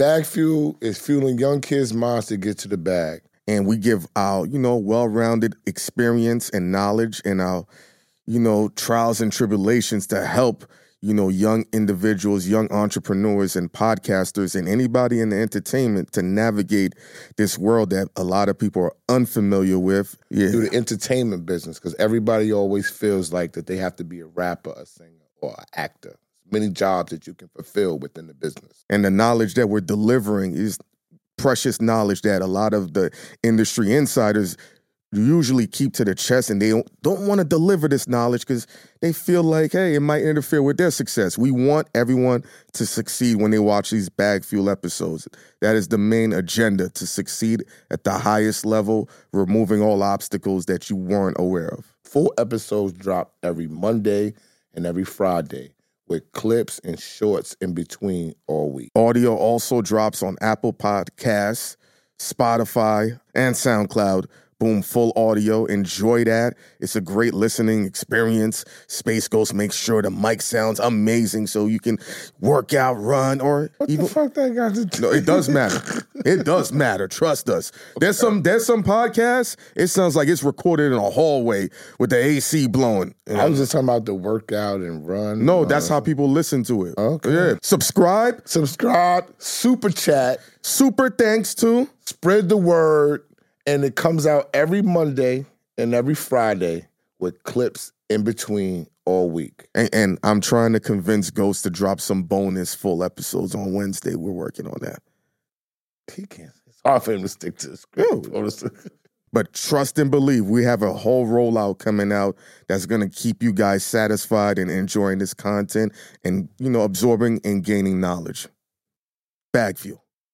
Bag Fuel is fueling young kids' minds to get to the bag. and we give our you know well-rounded experience and knowledge and our you know trials and tribulations to help you know young individuals young entrepreneurs and podcasters and anybody in the entertainment to navigate this world that a lot of people are unfamiliar with yeah through the entertainment business because everybody always feels like that they have to be a rapper, a singer, or an actor. Many jobs that you can fulfill within the business. and the knowledge that we're delivering is precious knowledge that a lot of the industry insiders usually keep to the chest and they don't, don't want to deliver this knowledge because they feel like hey it might interfere with their success. We want everyone to succeed when they watch these bag fuel episodes. That is the main agenda to succeed at the highest level removing all obstacles that you weren't aware of. Full episodes drop every Monday and every Friday with clips and shorts in between all week. Audio also drops on Apple Podcasts, Spotify, and SoundCloud. Boom, full audio. Enjoy that. It's a great listening experience. Space Ghost makes sure the mic sounds amazing so you can work out, run, or What even. the fuck that got to do? No, it does matter. It does matter. Trust us. There's some there's some podcasts. It sounds like it's recorded in a hallway with the AC blowing. I was just talking about the workout and run. no, and that's how people listen to it. Okay. Yeah. Subscribe. subscribe, super chat, Super thanks to. spread the word, and it comes out every Monday and every Friday with clips in between all week. And, and I'm trying to convince Ghost to drop some bonus full episodes on Wednesday. We're working on that. He can't. It's hard for him to stick to the script. But trust and believe, we have a whole rollout coming out that's going to keep you guys satisfied and enjoying this content and, you know, absorbing and gaining knowledge. Bag fuel.